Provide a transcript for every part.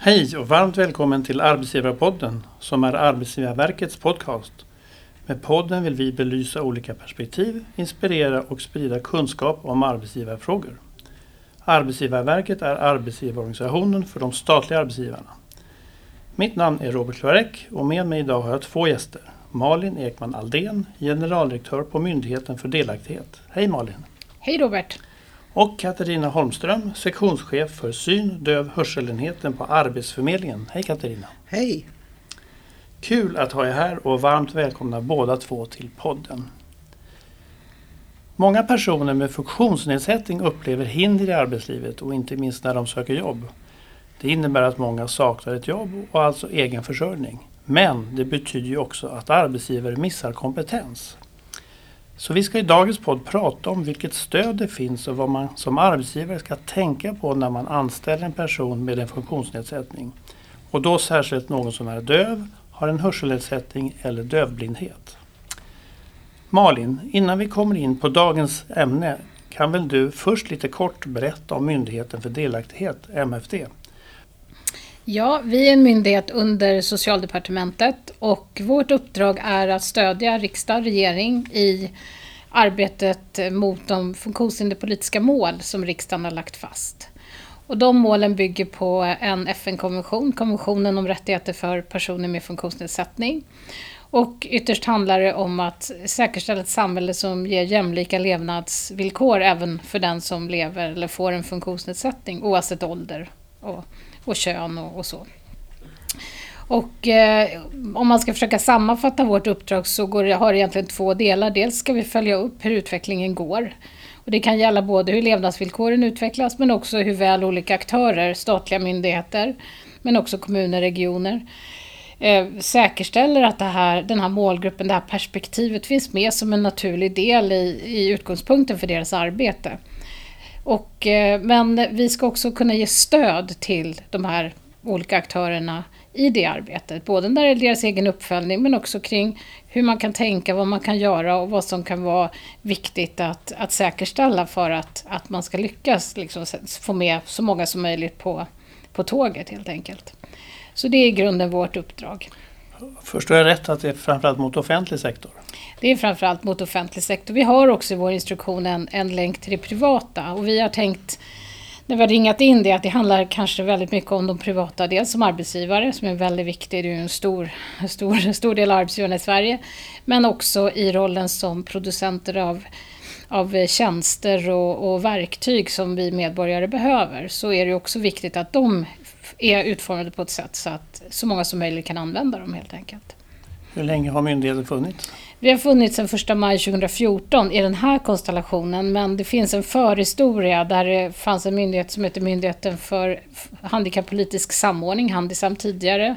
Hej och varmt välkommen till Arbetsgivarpodden som är Arbetsgivarverkets podcast. Med podden vill vi belysa olika perspektiv, inspirera och sprida kunskap om arbetsgivarfrågor. Arbetsgivarverket är arbetsgivarorganisationen för de statliga arbetsgivarna. Mitt namn är Robert Klarek och med mig idag har jag två gäster. Malin Ekman Aldén, generaldirektör på Myndigheten för delaktighet. Hej Malin! Hej Robert! Och Katarina Holmström, sektionschef för syn-, döv hörselenheten på Arbetsförmedlingen. Hej Katarina! Hej! Kul att ha er här och varmt välkomna båda två till podden. Många personer med funktionsnedsättning upplever hinder i arbetslivet och inte minst när de söker jobb. Det innebär att många saknar ett jobb och alltså egen försörjning. Men det betyder ju också att arbetsgivare missar kompetens. Så vi ska i dagens podd prata om vilket stöd det finns och vad man som arbetsgivare ska tänka på när man anställer en person med en funktionsnedsättning. Och då särskilt någon som är döv, har en hörselnedsättning eller dövblindhet. Malin, innan vi kommer in på dagens ämne kan väl du först lite kort berätta om Myndigheten för delaktighet, MFD. Ja, vi är en myndighet under Socialdepartementet och vårt uppdrag är att stödja riksdag och regering i arbetet mot de funktionshinderpolitiska mål som riksdagen har lagt fast. Och de målen bygger på en FN-konvention, konventionen om rättigheter för personer med funktionsnedsättning. Och ytterst handlar det om att säkerställa ett samhälle som ger jämlika levnadsvillkor även för den som lever eller får en funktionsnedsättning oavsett ålder och, och kön och, och så. Och eh, om man ska försöka sammanfatta vårt uppdrag så går har det egentligen två delar. Dels ska vi följa upp hur utvecklingen går. Och det kan gälla både hur levnadsvillkoren utvecklas men också hur väl olika aktörer, statliga myndigheter, men också kommuner, regioner, eh, säkerställer att det här, den här målgruppen, det här perspektivet finns med som en naturlig del i, i utgångspunkten för deras arbete. Och, eh, men vi ska också kunna ge stöd till de här olika aktörerna i det arbetet. Både när det gäller deras egen uppföljning men också kring hur man kan tänka, vad man kan göra och vad som kan vara viktigt att, att säkerställa för att, att man ska lyckas liksom, få med så många som möjligt på, på tåget helt enkelt. Så det är i grunden vårt uppdrag. Förstår jag rätt att det är framförallt mot offentlig sektor? Det är framförallt mot offentlig sektor. Vi har också i vår instruktion en, en länk till det privata. Och vi har tänkt när vi har ringat in det att det handlar kanske väldigt mycket om de privata, dels som arbetsgivare som är väldigt viktig, det är ju en stor, stor, stor del av arbetsgivarna i Sverige, men också i rollen som producenter av av tjänster och, och, verktyg som vi medborgare behöver. Så är det också viktigt att de är utformade på ett sätt så att så många som möjligt kan använda dem helt enkelt. Hur länge har myndigheten funnits? Vi har funnits sedan 1 maj 2014 i den här konstellationen men det finns en förhistoria där det fanns en myndighet som heter Myndigheten för handikappolitisk samordning, Handisam tidigare.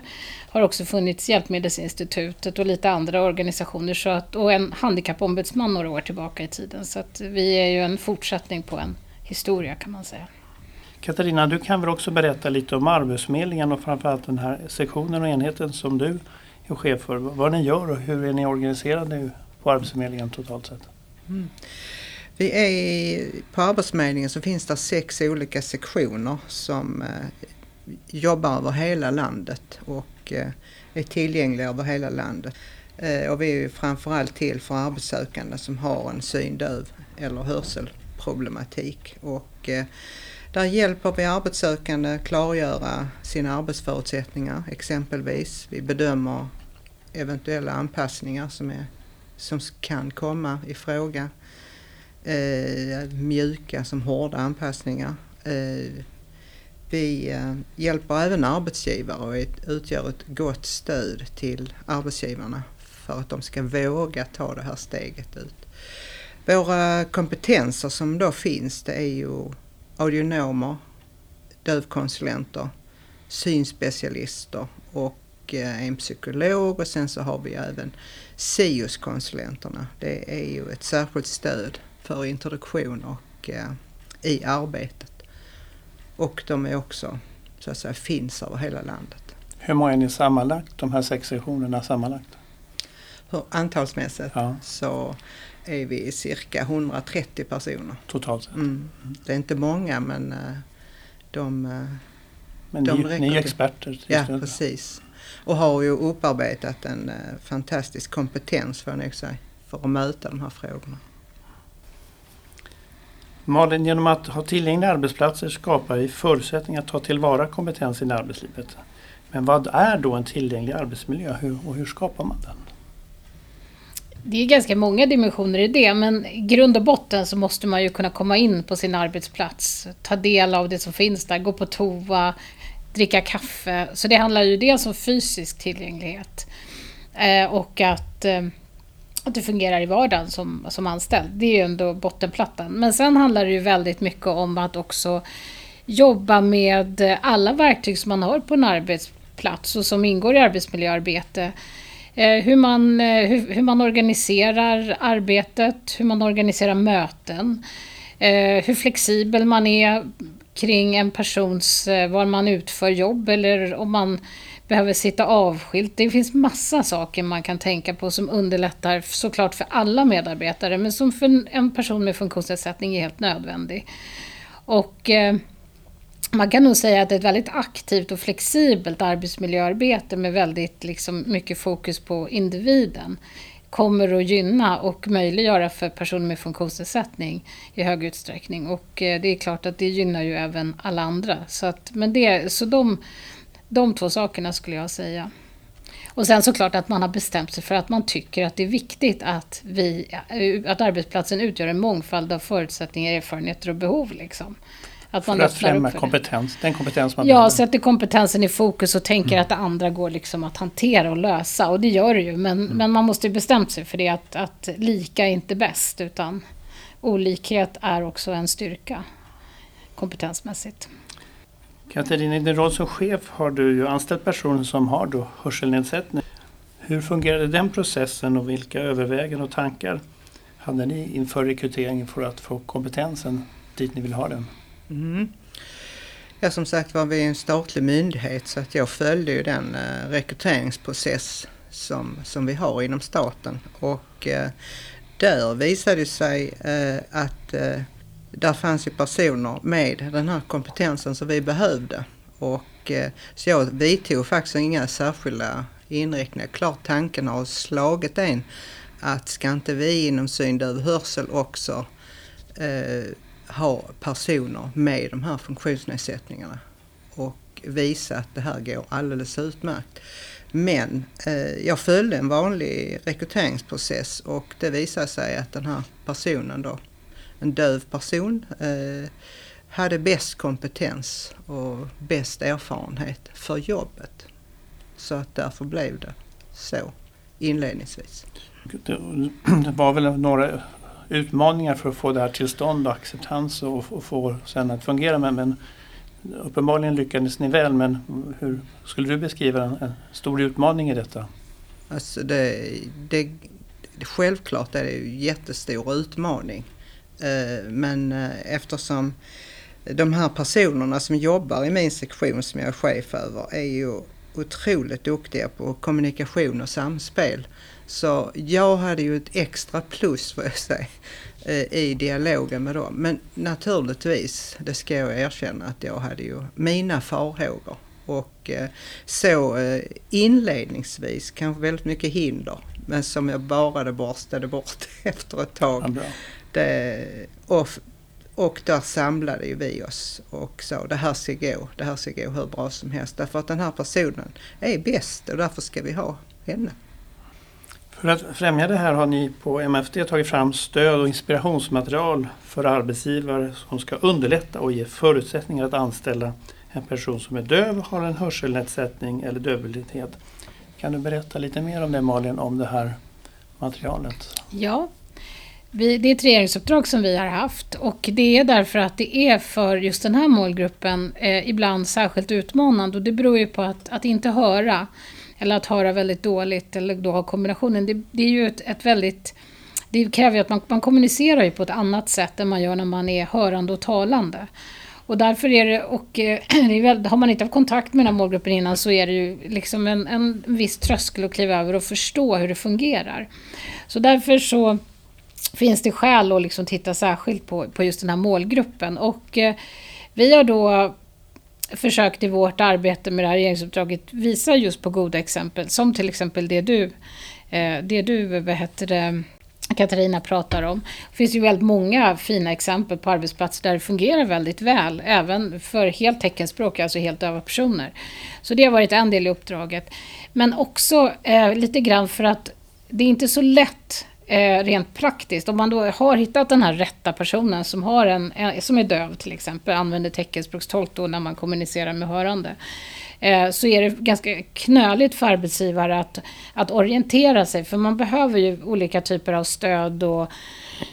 Har också funnits Hjälpmedelsinstitutet och lite andra organisationer så att, och en handikappombudsman några år tillbaka i tiden. Så att vi är ju en fortsättning på en historia kan man säga. Katarina, du kan väl också berätta lite om Arbetsförmedlingen och framförallt den här sektionen och enheten som du är chef för. Vad ni gör och hur är ni organiserade på Arbetsförmedlingen totalt sett? Mm. Vi är, på Arbetsförmedlingen så finns det sex olika sektioner som eh, jobbar över hela landet och eh, är tillgängliga över hela landet. Eh, och vi är framförallt till för arbetssökande som har en syndöv eller hörselproblematik. Och, eh, där hjälper vi arbetssökande klargöra sina arbetsförutsättningar exempelvis. Vi bedömer eventuella anpassningar som, är, som kan komma i fråga. Eh, mjuka som hårda anpassningar. Eh, vi eh, hjälper även arbetsgivare och utgör ett gott stöd till arbetsgivarna för att de ska våga ta det här steget ut. Våra kompetenser som då finns det är ju audionomer, dövkonsulenter, synspecialister och Eh, en psykolog och sen så har vi även SIUS-konsulenterna. Det är ju ett särskilt stöd för introduktion och eh, i arbetet. Och de är också, så att säga, finns över hela landet. Hur många är ni sammanlagt, de här sex sektionerna sammanlagt? Hur, antalsmässigt ja. så är vi cirka 130 personer. Totalt sett? Mm. Det är inte många men eh, de Men De ni, räcker ni är till. experter. Ja, nu. precis. Och har ju upparbetat en eh, fantastisk kompetens får jag nog säga, för att möta de här frågorna. Malin, genom att ha tillgängliga arbetsplatser skapar vi förutsättningar att ta tillvara kompetensen i arbetslivet. Men vad är då en tillgänglig arbetsmiljö och hur skapar man den? Det är ganska många dimensioner i det, men i grund och botten så måste man ju kunna komma in på sin arbetsplats, ta del av det som finns där, gå på toa, dricka kaffe. Så det handlar ju dels om fysisk tillgänglighet eh, och att, eh, att det fungerar i vardagen som, som anställd. Det är ju ändå bottenplattan. Men sen handlar det ju väldigt mycket om att också jobba med alla verktyg som man har på en arbetsplats och som ingår i arbetsmiljöarbete. Eh, hur, man, eh, hur, hur man organiserar arbetet, hur man organiserar möten, eh, hur flexibel man är kring en persons, var man utför jobb eller om man behöver sitta avskilt. Det finns massa saker man kan tänka på som underlättar såklart för alla medarbetare men som för en person med funktionsnedsättning är helt nödvändig. Och eh, man kan nog säga att det är ett väldigt aktivt och flexibelt arbetsmiljöarbete med väldigt liksom, mycket fokus på individen kommer att gynna och möjliggöra för personer med funktionsnedsättning i hög utsträckning. Och eh, det är klart att det gynnar ju även alla andra. Så, att, men det, så de, de två sakerna skulle jag säga. Och sen såklart att man har bestämt sig för att man tycker att det är viktigt att, vi, eh, att arbetsplatsen utgör en mångfald av förutsättningar, erfarenheter och behov. Liksom. Att man för att främja kompetens, den kompetens man Ja, behöver. sätter kompetensen i fokus och tänker mm. att det andra går liksom att hantera och lösa. Och det gör det ju, men, mm. men man måste ju bestämt sig för det att, att lika är inte bäst, utan olikhet är också en styrka kompetensmässigt. Katarina, i din roll som chef har du ju anställt personer som har då hörselnedsättning. Hur fungerade den processen och vilka överväganden och tankar hade ni inför rekryteringen för att få kompetensen dit ni vill ha den? Mm. Ja, som sagt var vi en statlig myndighet så att jag följde ju den eh, rekryteringsprocess som, som vi har inom staten. Och eh, där visade det sig eh, att eh, där fanns ju personer med den här kompetensen som vi behövde. Och, eh, så jag vidtog faktiskt inga särskilda inriktningar. Klart tanken har slagit en att ska inte vi inom syn, och hörsel också eh, ha personer med de här funktionsnedsättningarna och visa att det här går alldeles utmärkt. Men eh, jag följde en vanlig rekryteringsprocess och det visade sig att den här personen då, en döv person, eh, hade bäst kompetens och bäst erfarenhet för jobbet. Så att därför blev det så inledningsvis. Det var väl några utmaningar för att få det här till stånd och acceptans och, och få sen att fungera. Men, men uppenbarligen lyckades ni väl. Men hur skulle du beskriva en, en stor utmaning i detta? Alltså det, det, självklart är det en jättestor utmaning. Eh, men eh, eftersom de här personerna som jobbar i min sektion som jag är chef över är ju otroligt duktiga på kommunikation och samspel. Så jag hade ju ett extra plus får jag säga i dialogen med dem. Men naturligtvis, det ska jag erkänna, att jag hade ju mina farhågor. Och så inledningsvis kanske väldigt mycket hinder. Men som jag bara borstade bort efter ett tag. Ja, det, och, och där samlade ju vi oss och sa det här ska gå, det här ska gå hur bra som helst. Därför att den här personen är bäst och därför ska vi ha henne. För att främja det här har ni på MFD tagit fram stöd och inspirationsmaterial för arbetsgivare som ska underlätta och ge förutsättningar att anställa en person som är döv, har en hörselnedsättning eller dövblindhet. Kan du berätta lite mer om det Malin, om det här materialet? Ja, vi, det är ett regeringsuppdrag som vi har haft och det är därför att det är för just den här målgruppen eh, ibland särskilt utmanande och det beror ju på att, att inte höra eller att höra väldigt dåligt eller då ha kombinationen. Det, det är ju ett, ett, väldigt... Det kräver ju att man, man kommunicerar ju på ett annat sätt än man gör när man är hörande och talande. Och därför är det, och eh, det är väl, har man inte haft kontakt med den här målgruppen innan så är det ju liksom en, en viss tröskel att kliva över och förstå hur det fungerar. Så därför så finns det skäl att liksom titta särskilt på, på just den här målgruppen. Och eh, vi har då försökt i vårt arbete med det här regeringsuppdraget visa just på goda exempel, som till exempel det du, eh, det du vad heter det, Katarina pratar om. Det finns ju väldigt många fina exempel på arbetsplatser där det fungerar väldigt väl, även för helt teckenspråk, alltså helt döva personer. Så det har varit en del i uppdraget. Men också eh, lite grann för att det är inte så lätt eh, rent praktiskt. Om man då har hittat den här rätta personen som, har en, eh, som är döv till exempel, använder teckenspråkstolk då när man kommunicerar med hörande. Eh, så är det ganska knöligt för arbetsgivare att, att orientera sig. För man behöver ju olika typer av stöd och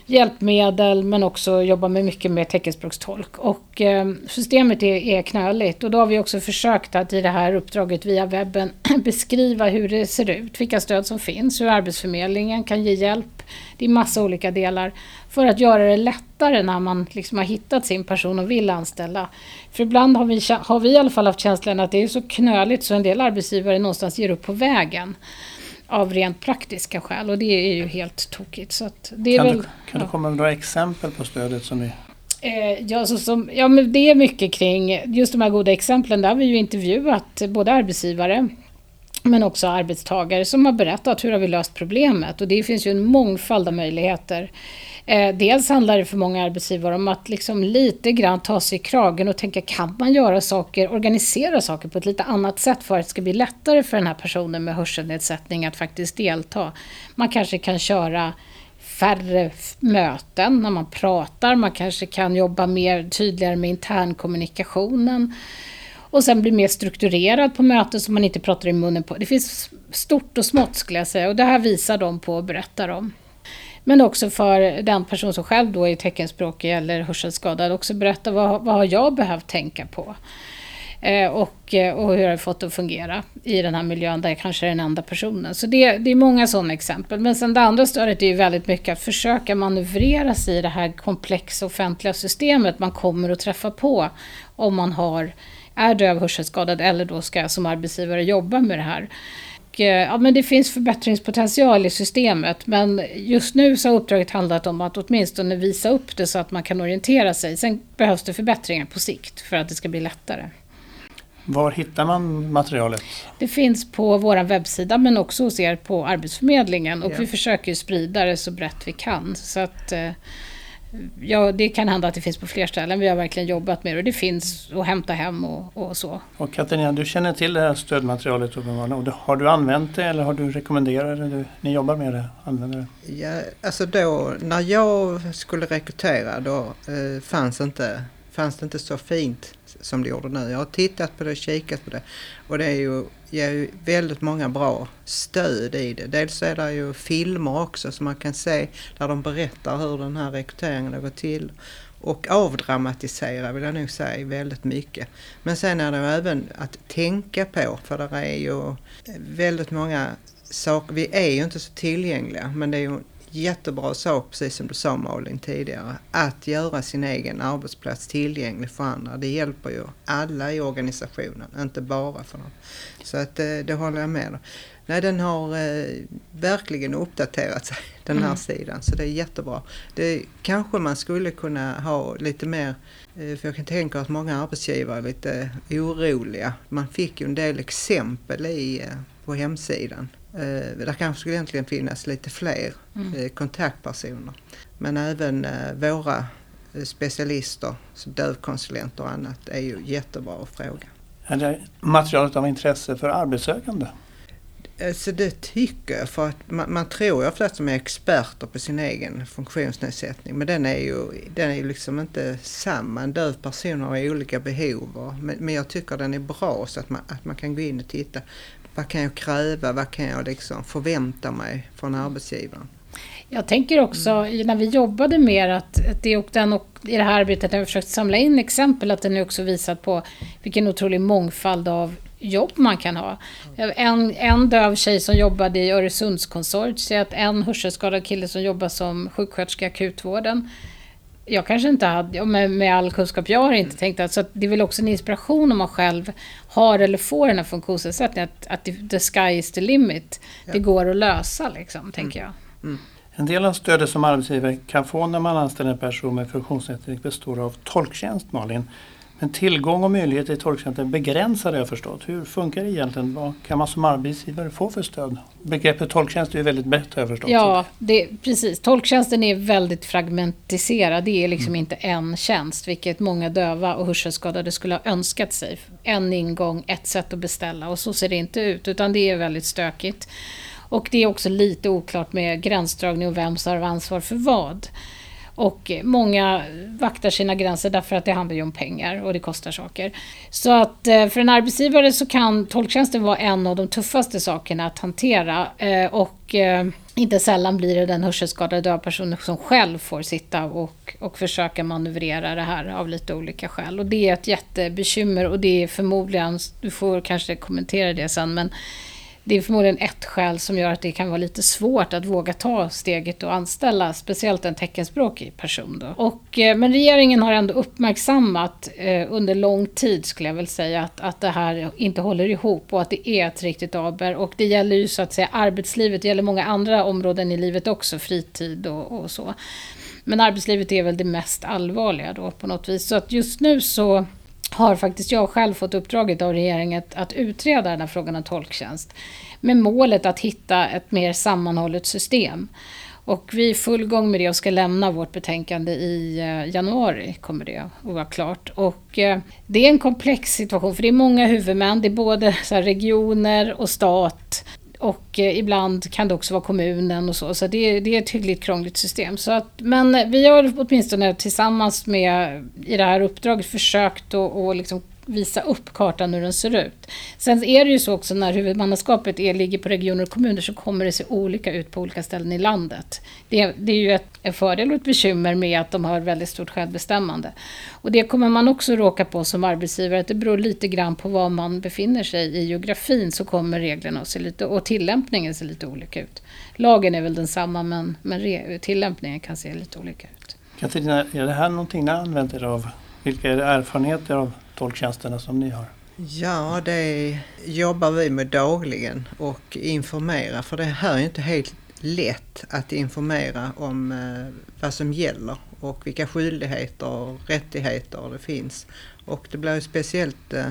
hjälpmedel men också jobba med mycket med teckenspråkstolk. Och eh, systemet är, är knöligt och då har vi också försökt att i det här uppdraget via webben beskriva hur det ser ut, vilka stöd som finns, hur Arbetsförmedlingen kan ge hjälp. Det är massa olika delar för att göra det lättare när man liksom har hittat sin person och vill anställa. För ibland har vi, har vi i alla fall haft känslan att det är så knöligt så en del arbetsgivare någonstans ger upp på vägen av rent praktiska skäl och det är ju helt tokigt. Så det kan väl, du, kan ja. du komma med några exempel på stödet som ni Eh, ja, så som, ja, men det är mycket kring just de här goda exemplen. Där har vi ju intervjuat både arbetsgivare men också arbetstagare som har berättat hur har vi löst problemet. Och det finns ju en mångfald av möjligheter. Eh, dels handlar det för många arbetsgivare om att liksom lite grann ta sig i kragen och tänka kan man göra saker, organisera saker på ett lite annat sätt för att det ska bli lättare för den här personen med hörselnedsättning att faktiskt delta. Man kanske kan köra färre möten när man pratar, man kanske kan jobba mer tydligare med internkommunikationen och sen bli mer strukturerad på möten så man inte pratar i munnen på. Det finns stort och smått skulle jag säga och det här visar de på och berättar om. Men också för den person som själv då är teckenspråkig eller hörselskadad också berätta vad, vad har jag behövt tänka på? Eh, och, eh, och hur har jag fått det att fungera i den här miljön där jag kanske är den enda personen. Så det, det är många sådana exempel. Men sen det andra stödet är ju väldigt mycket att försöka manövrera sig i det här komplexa offentliga systemet man kommer att träffa på om man har, är döv hörselskadad eller då ska som arbetsgivare jobba med det här. Eh, ja, men det finns förbättringspotential i systemet men just nu så har uppdraget handlat om att åtminstone visa upp det så att man kan orientera sig. Sen behövs det förbättringar på sikt för att det ska bli lättare. Var hittar man materialet? Det finns på vår webbsida men också hos er på Arbetsförmedlingen och ja. vi försöker sprida det så brett vi kan. Så att, eh, ja, det kan hända att det finns på fler ställen. Vi har verkligen jobbat med det och det finns att hämta hem och, och så. Och Katarina, du känner till det här stödmaterialet Har du använt det eller har du rekommenderat det? Ni jobbar med det? Använder det? Ja, alltså då, när jag skulle rekrytera då eh, fanns, inte, fanns det inte så fint som det gjorde nu. Jag har tittat på det och kikat på det och det är ju, ger ju väldigt många bra stöd i det. Dels är det ju filmer också som man kan se där de berättar hur den här rekryteringen har gått till och avdramatisera vill jag nog säga väldigt mycket. Men sen är det även att tänka på för det är ju väldigt många saker. Vi är ju inte så tillgängliga men det är ju jättebra sak, precis som du sa Malin tidigare, att göra sin egen arbetsplats tillgänglig för andra. Det hjälper ju alla i organisationen, inte bara för dem. Så att det, eh, det håller jag med om. Nej, den har eh, verkligen uppdaterat sig, den här mm. sidan, så det är jättebra. Det kanske man skulle kunna ha lite mer, eh, för jag kan tänka att många arbetsgivare är lite oroliga. Man fick ju en del exempel i, eh, på hemsidan Eh, där kanske skulle egentligen finnas lite fler mm. eh, kontaktpersoner. Men även eh, våra eh, specialister, som dövkonsulenter och annat, är ju jättebra att fråga. Är det materialet av intresse för arbetssökande? Alltså det tycker jag, för att man, man tror ju ofta att de är experter på sin egen funktionsnedsättning. Men den är ju, den är ju liksom inte samma. En döv person har olika behov. Men, men jag tycker den är bra så att man, att man kan gå in och titta vad kan jag kräva, vad kan jag liksom förvänta mig från arbetsgivaren? Jag tänker också mm. när vi jobbade med att, att det och den och i det här arbetet när vi försökt samla in exempel att den är också visat på vilken otrolig mångfald av jobb man kan ha. En, en döv tjej som jobbade i Öresundskonsortiet, en hörselskadad kille som jobbar som sjuksköterska i akutvården jag kanske inte hade, med, med all kunskap jag har inte mm. tänkt att, så att det är väl också en inspiration om man själv har eller får den här funktionsnedsättningen, att, att the sky is the limit. Ja. Det går att lösa liksom, mm. tänker jag. Mm. En del av stödet som arbetsgivare kan få när man anställer en person med funktionsnedsättning består av tolktjänst Malin. Men tillgång och möjligheter till tolktjänst är begränsade har jag förstått. Hur funkar det egentligen? Vad kan man som arbetsgivare få för stöd? Begreppet tolktjänst är ju väldigt brett har jag förstått. Ja, det, precis. Tolktjänsten är väldigt fragmentiserad. Det är liksom mm. inte en tjänst, vilket många döva och hörselskadade skulle ha önskat sig. En ingång, ett sätt att beställa och så ser det inte ut, utan det är väldigt stökigt. Och det är också lite oklart med gränsdragning och vem som har ansvar för vad. Och många vaktar sina gränser därför att det handlar ju om pengar och det kostar saker. Så att eh, för en arbetsgivare så kan tolktjänsten vara en av de tuffaste sakerna att hantera. Eh, och eh, inte sällan blir det den hörselskadade döva personen som själv får sitta och, och försöka manövrera det här av lite olika skäl. Och det är ett jättebekymmer och det är förmodligen, du får kanske kommentera det sen, men det är förmodligen ett skäl som gör att det kan vara lite svårt att våga ta steget och anställa speciellt en teckenspråkig person. Då. Och, eh, men regeringen har ändå uppmärksammat eh, under lång tid skulle jag väl säga att, att det här inte håller ihop och att det är ett riktigt aber. Och det gäller ju så att säga arbetslivet, det gäller många andra områden i livet också, fritid och, och så. Men arbetslivet är väl det mest allvarliga då på något vis. Så att just nu så har faktiskt jag själv fått uppdraget av regeringen att utreda den här frågan om tolktjänst. Med målet att hitta ett mer sammanhållet system. Och vi är full gång med det och ska lämna vårt betänkande i eh, januari. kommer det att vara klart. Och eh, det är en komplex situation för det är många huvudmän. Det är både regioner och stat och eh, ibland kan det också vara kommunen och så. Så det, det är ett hyggligt krångligt system. Så att, men vi har åtminstone tillsammans med i det här uppdraget försökt att liksom visa upp kartan hur den ser ut. Sen är det ju så också när huvudmannaskapet är, ligger på regioner och kommuner så kommer det se olika ut på olika ställen i landet. Det, det är ju ett, en fördel och ett bekymmer med att de har väldigt stort självbestämmande. Och det kommer man också råka på som arbetsgivare, att det beror lite grann på var man befinner sig i geografin så kommer reglerna att se lite, och tillämpningen se lite olika ut. Lagen är väl densamma men, men tillämpningen kan se lite olika ut. Katarina, är det här någonting ni använt er av? Vilka är erfarenheter av tolktjänsterna som ni har? Ja, det jobbar vi med dagligen och informera för det här är inte helt lätt att informera om eh, vad som gäller och vilka skyldigheter och rättigheter det finns. Och det blir speciellt eh,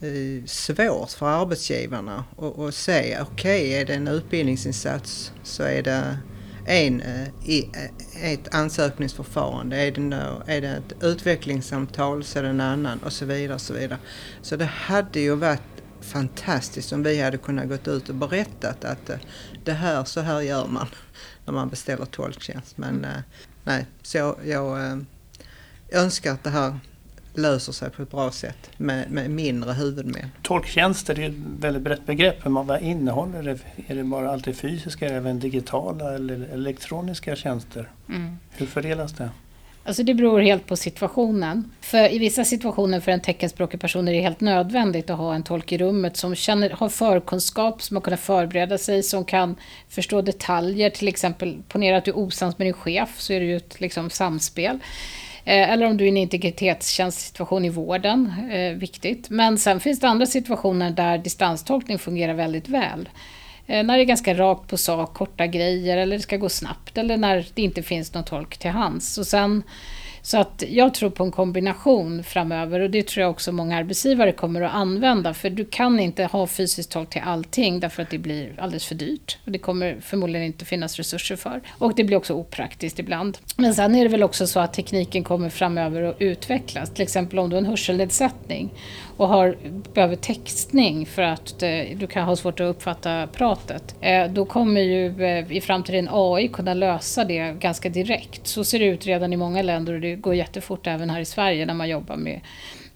eh, svårt för arbetsgivarna att se, okej okay, är det en utbildningsinsats så är det en, eh, eh, ett ansökningsförfarande. Är det, är det ett utvecklingssamtal så är det en annan och så vidare. Så, vidare. så det hade ju varit fantastiskt om vi hade kunnat gått ut och berättat att eh, det här, så här gör man när man beställer tolktjänst. Men nej, så jag önskar att det här löser sig på ett bra sätt med, med mindre huvudmän. Tolktjänster är ett väldigt brett begrepp. Men vad innehåller det? Är det bara alltid fysiska, även digitala eller elektroniska tjänster? Mm. Hur fördelas det? Alltså det beror helt på situationen. För I vissa situationer för en teckenspråkig person är det helt nödvändigt att ha en tolk i rummet som känner, har förkunskap, som har kunnat förbereda sig, som kan förstå detaljer. Till exempel, ponera att du är osams med din chef så är det ju ett liksom, samspel. Eh, eller om du är i en integritetstjänstsituation i vården, eh, viktigt. Men sen finns det andra situationer där distanstolkning fungerar väldigt väl. Eh, när det är ganska rakt på sak, korta grejer eller det ska gå snabbt eller när det inte finns någon tolk till hands. Och sen så att jag tror på en kombination framöver och det tror jag också många arbetsgivare kommer att använda. För du kan inte ha fysiskt tolk till allting därför att det blir alldeles för dyrt. Och det kommer förmodligen inte finnas resurser för. Och det blir också opraktiskt ibland. Men sen är det väl också så att tekniken kommer framöver att utvecklas. Till exempel om du har en hörselnedsättning och har, behöver textning för att eh, du kan ha svårt att uppfatta pratet. Eh, då kommer ju eh, i framtiden AI kunna lösa det ganska direkt. Så ser det ut redan i många länder och det går jättefort även här i Sverige när man jobbar med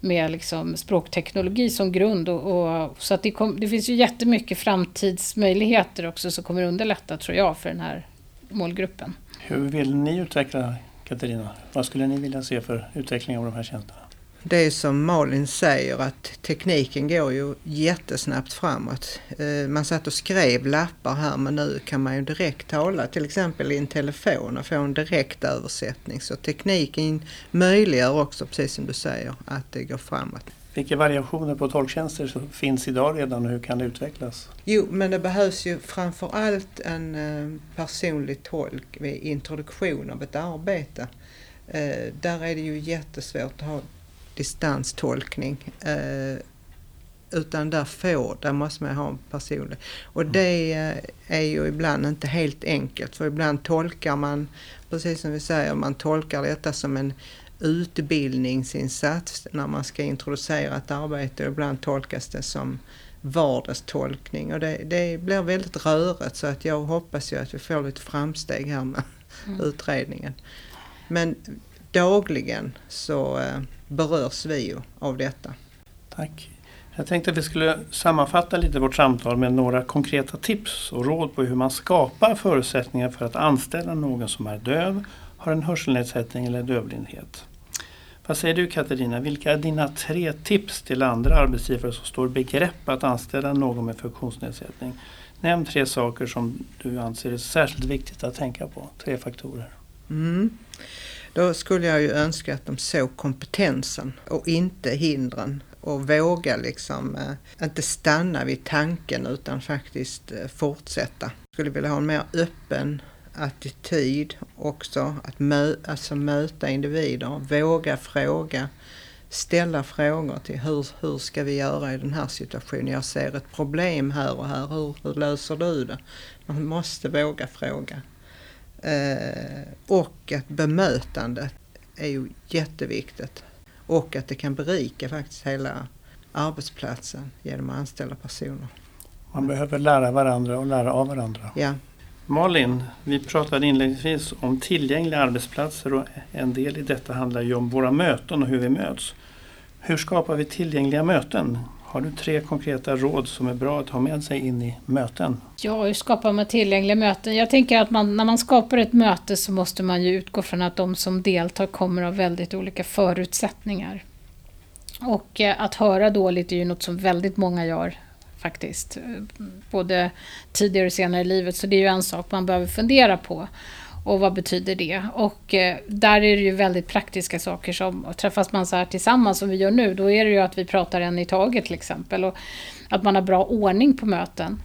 med liksom språkteknologi som grund. Och, och så att det, kom, det finns ju jättemycket framtidsmöjligheter också som kommer underlätta, tror jag, för den här målgruppen. Hur vill ni utveckla, Katarina? Vad skulle ni vilja se för utveckling av de här tjänsterna? Det är som Malin säger att tekniken går ju jättesnabbt framåt. Eh, man satt och skrev lappar här men nu kan man ju direkt tala till exempel i en telefon och få en direkt översättning. Så tekniken möjliggör också, precis som du säger, att det går framåt. Vilka variationer på tolktjänster finns idag redan och hur kan det utvecklas? Jo, men det behövs ju framförallt en eh, personlig tolk vid introduktion av ett arbete. Eh, där är det ju jättesvårt att ha distanstolkning. Eh, utan där får, där måste man ha en personlig. Och det eh, är ju ibland inte helt enkelt för ibland tolkar man, precis som vi säger, man tolkar detta som en utbildningsinsats när man ska introducera ett arbete och ibland tolkas det som vardagstolkning och det, det blir väldigt rörigt så att jag hoppas ju att vi får lite framsteg här med mm. utredningen. Men dagligen så berörs vi ju av detta. Tack. Jag tänkte att vi skulle sammanfatta lite vårt samtal med några konkreta tips och råd på hur man skapar förutsättningar för att anställa någon som är döv, har en hörselnedsättning eller dövblindhet. Vad säger du Katarina, vilka är dina tre tips till andra arbetsgivare som står i begrepp att anställa någon med funktionsnedsättning? Nämn tre saker som du anser är särskilt viktigt att tänka på, tre faktorer. Mm. Då skulle jag ju önska att de såg kompetensen och inte hindren och våga liksom eh, inte stanna vid tanken utan faktiskt eh, fortsätta. Jag skulle vilja ha en mer öppen attityd också, att mö alltså möta individer, våga fråga, ställa frågor till hur, hur ska vi göra i den här situationen? Jag ser ett problem här och här, hur, hur löser du det? Man måste våga fråga. Eh, och att bemötandet är ju jätteviktigt. Och att det kan berika faktiskt hela arbetsplatsen genom att anställa personer. Man behöver lära varandra och lära av varandra. Ja. Malin, vi pratade inledningsvis om tillgängliga arbetsplatser och en del i detta handlar ju om våra möten och hur vi möts. Hur skapar vi tillgängliga möten? Har du tre konkreta råd som är bra att ha med sig in i möten? Ja, hur skapar man tillgängliga möten? Jag tänker att man, när man skapar ett möte så måste man ju utgå från att de som deltar kommer av väldigt olika förutsättningar. Och eh, att höra dåligt är ju något som väldigt många gör faktiskt. Eh, både tidigare och senare i livet, så det är ju en sak man behöver fundera på. Och vad betyder det? Och eh, där är det ju väldigt praktiska saker som träffas man så här tillsammans som vi gör nu, då är det ju att vi pratar en i taget till exempel. Och att man har bra ordning på möten.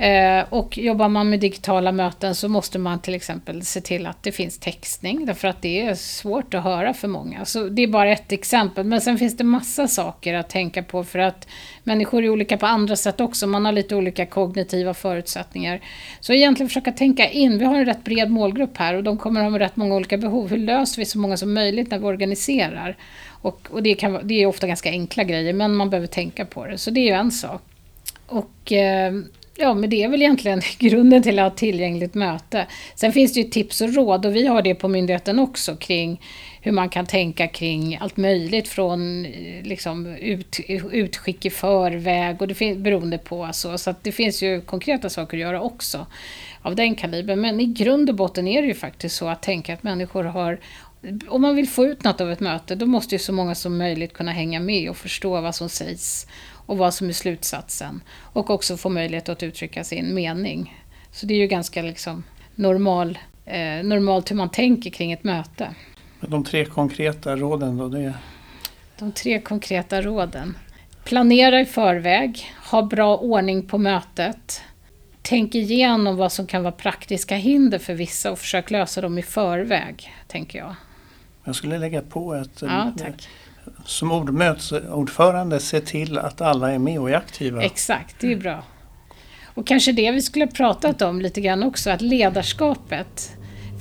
Eh, och jobbar man med digitala möten så måste man till exempel se till att det finns textning därför att det är svårt att höra för många. Så det är bara ett exempel. Men sen finns det massa saker att tänka på för att människor är olika på andra sätt också. Man har lite olika kognitiva förutsättningar. Så egentligen försöka tänka in. Vi har en rätt bred målgrupp här och de kommer ha rätt många olika behov. Hur löser vi så många som möjligt när vi organiserar? Och, och det, kan, det är ofta ganska enkla grejer men man behöver tänka på det. Så det är ju en sak. Och eh, Ja, men det är väl egentligen grunden till att ha ett tillgängligt möte. Sen finns det ju tips och råd och vi har det på myndigheten också kring hur man kan tänka kring allt möjligt från eh, liksom, ut, utskick i förväg och det finns, beroende på. Alltså, så att det finns ju konkreta saker att göra också av den kalibern. Men i grund och botten är det ju faktiskt så att tänka att människor har om man vill få ut något av ett möte, då måste ju så många som möjligt kunna hänga med och förstå vad som sägs och vad som är slutsatsen. Och också få möjlighet att uttrycka sin mening. Så det är ju ganska liksom normal, eh, normalt hur man tänker kring ett möte. De tre konkreta råden då? Det. De tre konkreta råden. Planera i förväg, ha bra ordning på mötet, tänk igenom vad som kan vara praktiska hinder för vissa och försök lösa dem i förväg, tänker jag. Jag skulle lägga på ett... Ja, tack som ordförande se till att alla är med och är aktiva. Exakt, det är bra. Och kanske det vi skulle pratat om lite grann också, att ledarskapet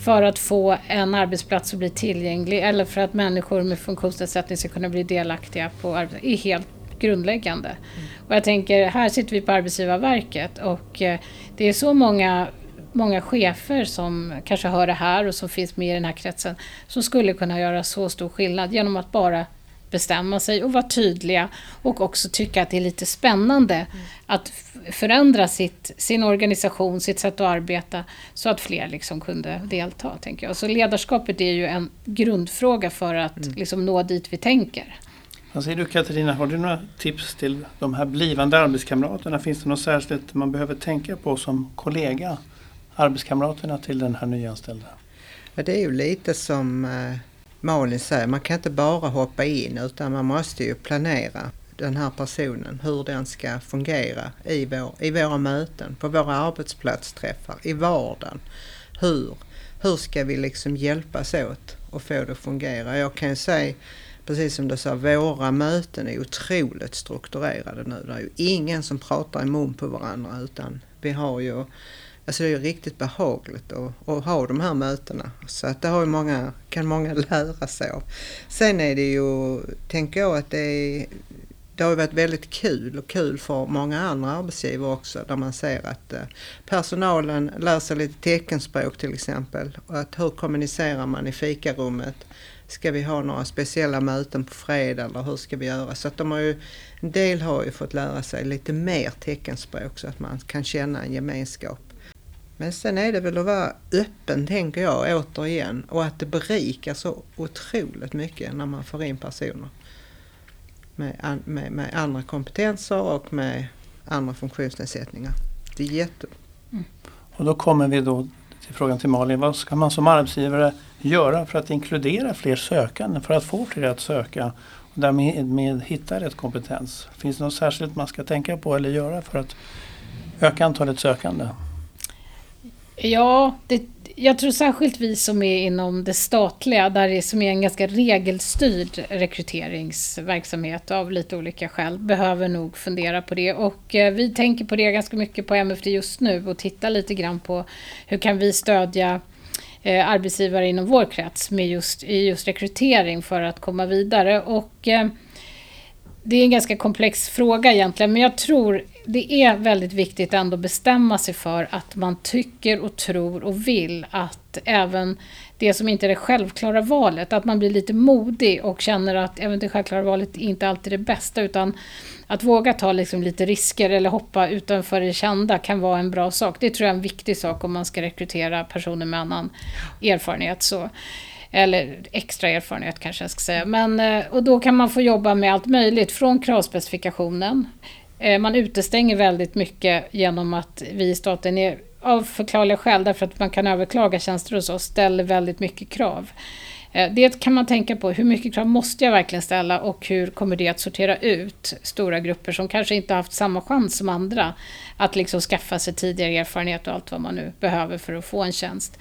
för att få en arbetsplats att bli tillgänglig eller för att människor med funktionsnedsättning ska kunna bli delaktiga på arbetet är helt grundläggande. Mm. Och jag tänker, här sitter vi på Arbetsgivarverket och eh, det är så många många chefer som kanske hör det här och som finns med i den här kretsen som skulle kunna göra så stor skillnad genom att bara bestämma sig och vara tydliga och också tycka att det är lite spännande mm. att förändra sitt, sin organisation, sitt sätt att arbeta så att fler liksom kunde delta. Tänker jag. Så ledarskapet är ju en grundfråga för att mm. liksom nå dit vi tänker. Vad säger du Katarina, har du några tips till de här blivande arbetskamraterna? Finns det något särskilt man behöver tänka på som kollega? Arbetskamraterna till den här nyanställda? Ja, det är ju lite som eh, Malin säger, man kan inte bara hoppa in utan man måste ju planera den här personen, hur den ska fungera i, vår, i våra möten, på våra arbetsplatsträffar, i vardagen. Hur, hur ska vi liksom hjälpas åt och få det att fungera? Jag kan ju säga precis som du sa, våra möten är otroligt strukturerade nu. Det är ju ingen som pratar i mun på varandra utan vi har ju Alltså det är riktigt behagligt att, att, ha de här mötena. Så att det har många, kan många lära sig av. Sen är det ju, tänker jag att det är, det har varit väldigt kul och kul för många andra arbetsgivare också där man ser att eh, personalen lär sig lite teckenspråk till exempel. Och att hur kommunicerar man i fikarummet? Ska vi ha några speciella möten på fredag eller hur ska vi göra? Så att de har ju, en del har ju fått lära sig lite mer teckenspråk så att man kan känna en gemenskap. Men sen är det väl att vara öppen, tänker jag, återigen. Och att det berikar så otroligt mycket när man får in personer med, med, med andra kompetenser och med andra funktionsnedsättningar. Det är jätte... Mm. Och då kommer vi då till frågan till Malin. Vad ska man som arbetsgivare göra för att inkludera fler sökande, för att få fler att söka och därmed med hitta rätt kompetens? Finns det något särskilt man ska tänka på eller göra för att öka antalet sökande? Ja, det, jag tror särskilt vi som är inom det statliga, där det som är en ganska regelstyrd rekryteringsverksamhet av lite olika skäl, behöver nog fundera på det. Och eh, vi tänker på det ganska mycket på MFD just nu och tittar lite grann på hur kan vi stödja eh, arbetsgivare inom vår krets med just, i just rekrytering för att komma vidare. Och eh, det är en ganska komplex fråga egentligen, men jag tror det är väldigt viktigt ändå att bestämma sig för att man tycker och tror och vill att även det som inte är det självklara valet, att man blir lite modig och känner att även det självklara valet inte alltid är det bästa, utan att våga ta liksom lite risker eller hoppa utanför det kända kan vara en bra sak. Det tror jag är en viktig sak om man ska rekrytera personer med annan erfarenhet. Så. Eller extra erfarenhet kanske jag ska säga. Men, eh, och då kan man få jobba med allt möjligt, från kravspecifikationen. Eh, man utestänger väldigt mycket genom att vi i staten är av förklarliga skäl, därför att man kan överklaga tjänster hos oss, ställer väldigt mycket krav. Eh, det kan man tänka på, hur mycket krav måste jag verkligen ställa och hur kommer det att sortera ut stora grupper som kanske inte haft samma chans som andra att liksom skaffa sig tidigare erfarenhet och allt vad man nu behöver för att få en tjänst.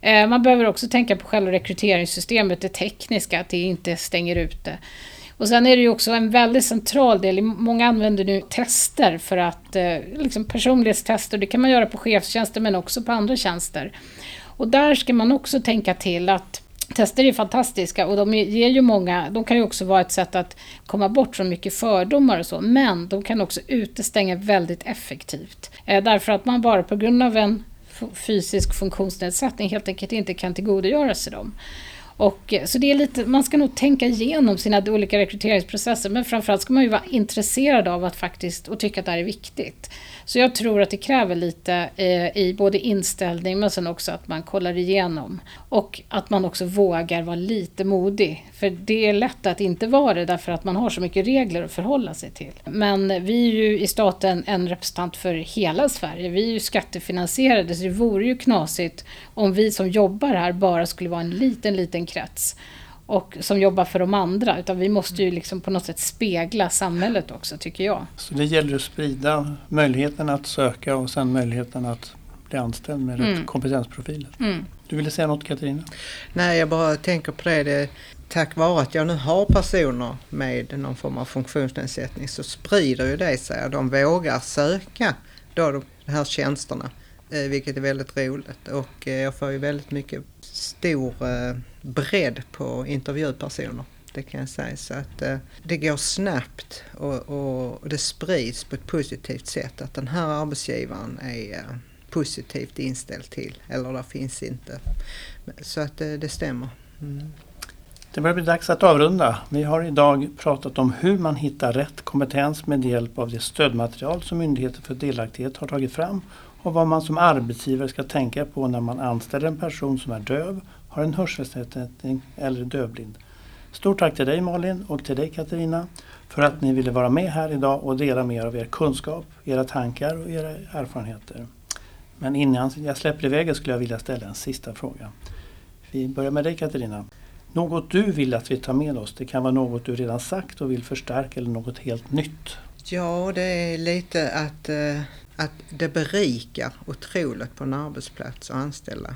Eh, man behöver också tänka på själva rekryteringssystemet, det tekniska, att det inte stänger ute. Och sen är det ju också en väldigt central del, många använder nu tester för att, eh, liksom personlighetstester, det kan man göra på chefstjänster men också på andra tjänster. Och där ska man också tänka till att Tester är fantastiska och de ger ju många, de kan ju också vara ett sätt att komma bort från mycket fördomar och så, men de kan också utestänga väldigt effektivt. Eh, därför att man bara på grund av en fysisk funktionsnedsättning helt enkelt inte kan tillgodogöra sig dem. Och, eh, så det är lite, man ska nog tänka igenom sina olika rekryteringsprocesser men framförallt ska man ju vara intresserad av att faktiskt och tycka att det här är viktigt. Så jag tror att det kräver lite eh, i både inställning men sen också att man kollar igenom. Och att man också vågar vara lite modig. För det är lätt att inte vara det därför att man har så mycket regler att förhålla sig till. Men vi är ju i staten en representant för hela Sverige. Vi är ju skattefinansierade så det vore ju knasigt om vi som jobbar här bara skulle vara en liten, liten krets och som jobbar för de andra. Utan vi måste ju liksom på något sätt spegla samhället också, tycker jag. Så det gäller att sprida möjligheten att söka och sen möjligheten att bli anställd med mm. rätt kompetensprofiler. Mm. Du ville säga något Katarina? Nej, jag bara tänker på det. det. Tack vare att jag nu har personer med någon form av funktionsnedsättning så sprider ju det sig. De vågar söka då de här tjänsterna. Eh, vilket är väldigt roligt och eh, jag får ju väldigt mycket stor eh, bredd på intervjupersoner. Det kan jag säga. Så att eh, det går snabbt och, och, det sprids på ett positivt sätt. Att den här arbetsgivaren är eh, positivt inställd till. Eller det finns inte. Så att det, det stämmer. Mm. Det börjar bli dags att avrunda. Vi har idag pratat om hur man hittar rätt kompetens med hjälp av det stödmaterial som Myndigheten för delaktighet har tagit fram och vad man som arbetsgivare ska tänka på när man anställer en person som är döv, har en hörselnedsättning eller är dövblind. Stort tack till dig Malin och till dig Katarina för att ni ville vara med här idag och dela med er av er kunskap, era tankar och era erfarenheter. Men innan jag släpper iväg skulle jag vilja ställa en sista fråga. Vi börjar med dig Katarina. Något du vill att vi tar med oss, det kan vara något du redan sagt och vill förstärka eller något helt nytt? Ja, det är lite att eh, att det berikar otroligt på en arbetsplats att anställa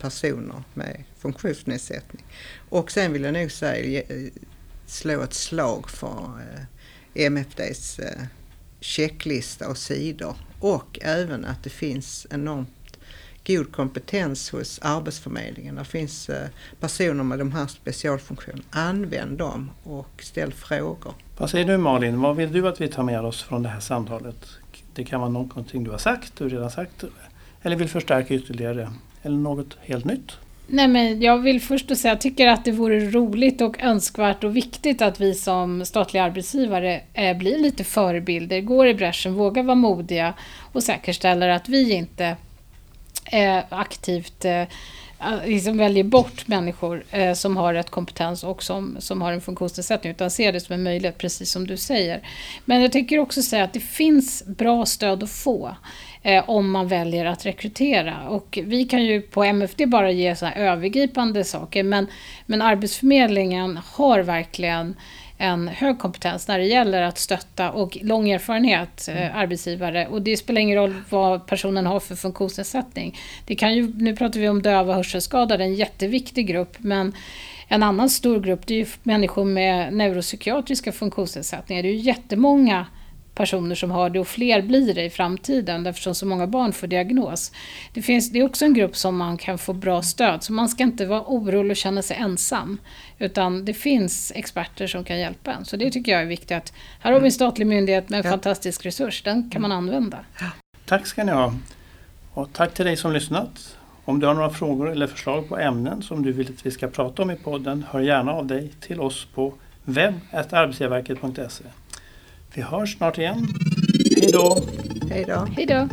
personer med funktionsnedsättning. Och sen vill jag nog säga eh, slå ett slag för eh, MFDs eh, checklista och sidor och även att det finns enormt god kompetens hos Arbetsförmedlingen. Det finns personer med de här specialfunktionerna. Använd dem och ställ frågor. Vad säger du Malin, vad vill du att vi tar med oss från det här samtalet? Det kan vara någonting du har sagt, du redan sagt eller vill förstärka ytterligare eller något helt nytt? Nej, men jag vill först säga att jag tycker att det vore roligt och önskvärt och viktigt att vi som statliga arbetsgivare eh, blir lite förebilder, går i bräschen, vågar vara modiga och säkerställer att vi inte eh, aktivt eh, Eh, liksom väljer bort människor eh, som har rätt kompetens och som, som har en funktionsnedsättning utan ser det som en möjlighet, precis som du säger. Men jag tänker också säga att det finns bra stöd att få eh, om man väljer att rekrytera. Och vi kan ju på MFD bara ge så övergripande saker men, men Arbetsförmedlingen har verkligen en hög kompetens när det gäller att stötta och lång erfarenhet eh, mm. arbetsgivare. Och det spelar ingen roll vad personen har för funktionsnedsättning. Det kan ju, nu pratar vi om döva och hörselskadade, en jätteviktig grupp, men en annan stor grupp det är ju människor med neuropsykiatriska funktionsnedsättningar. Det är ju jättemånga personer som har det och fler blir det i framtiden eftersom så många barn får diagnos. Det, finns, det är också en grupp som man kan få bra stöd så man ska inte vara orolig och känna sig ensam. Utan det finns experter som kan hjälpa en. Så det tycker jag är viktigt. Att här har vi en statlig myndighet med en ja. fantastisk resurs, den kan man använda. Tack ska ni ha. Och tack till dig som lyssnat. Om du har några frågor eller förslag på ämnen som du vill att vi ska prata om i podden, hör gärna av dig till oss på webb.arbetsgivarverket.se. Vi hörs snart igen. Hej då! Hej då! Hej då!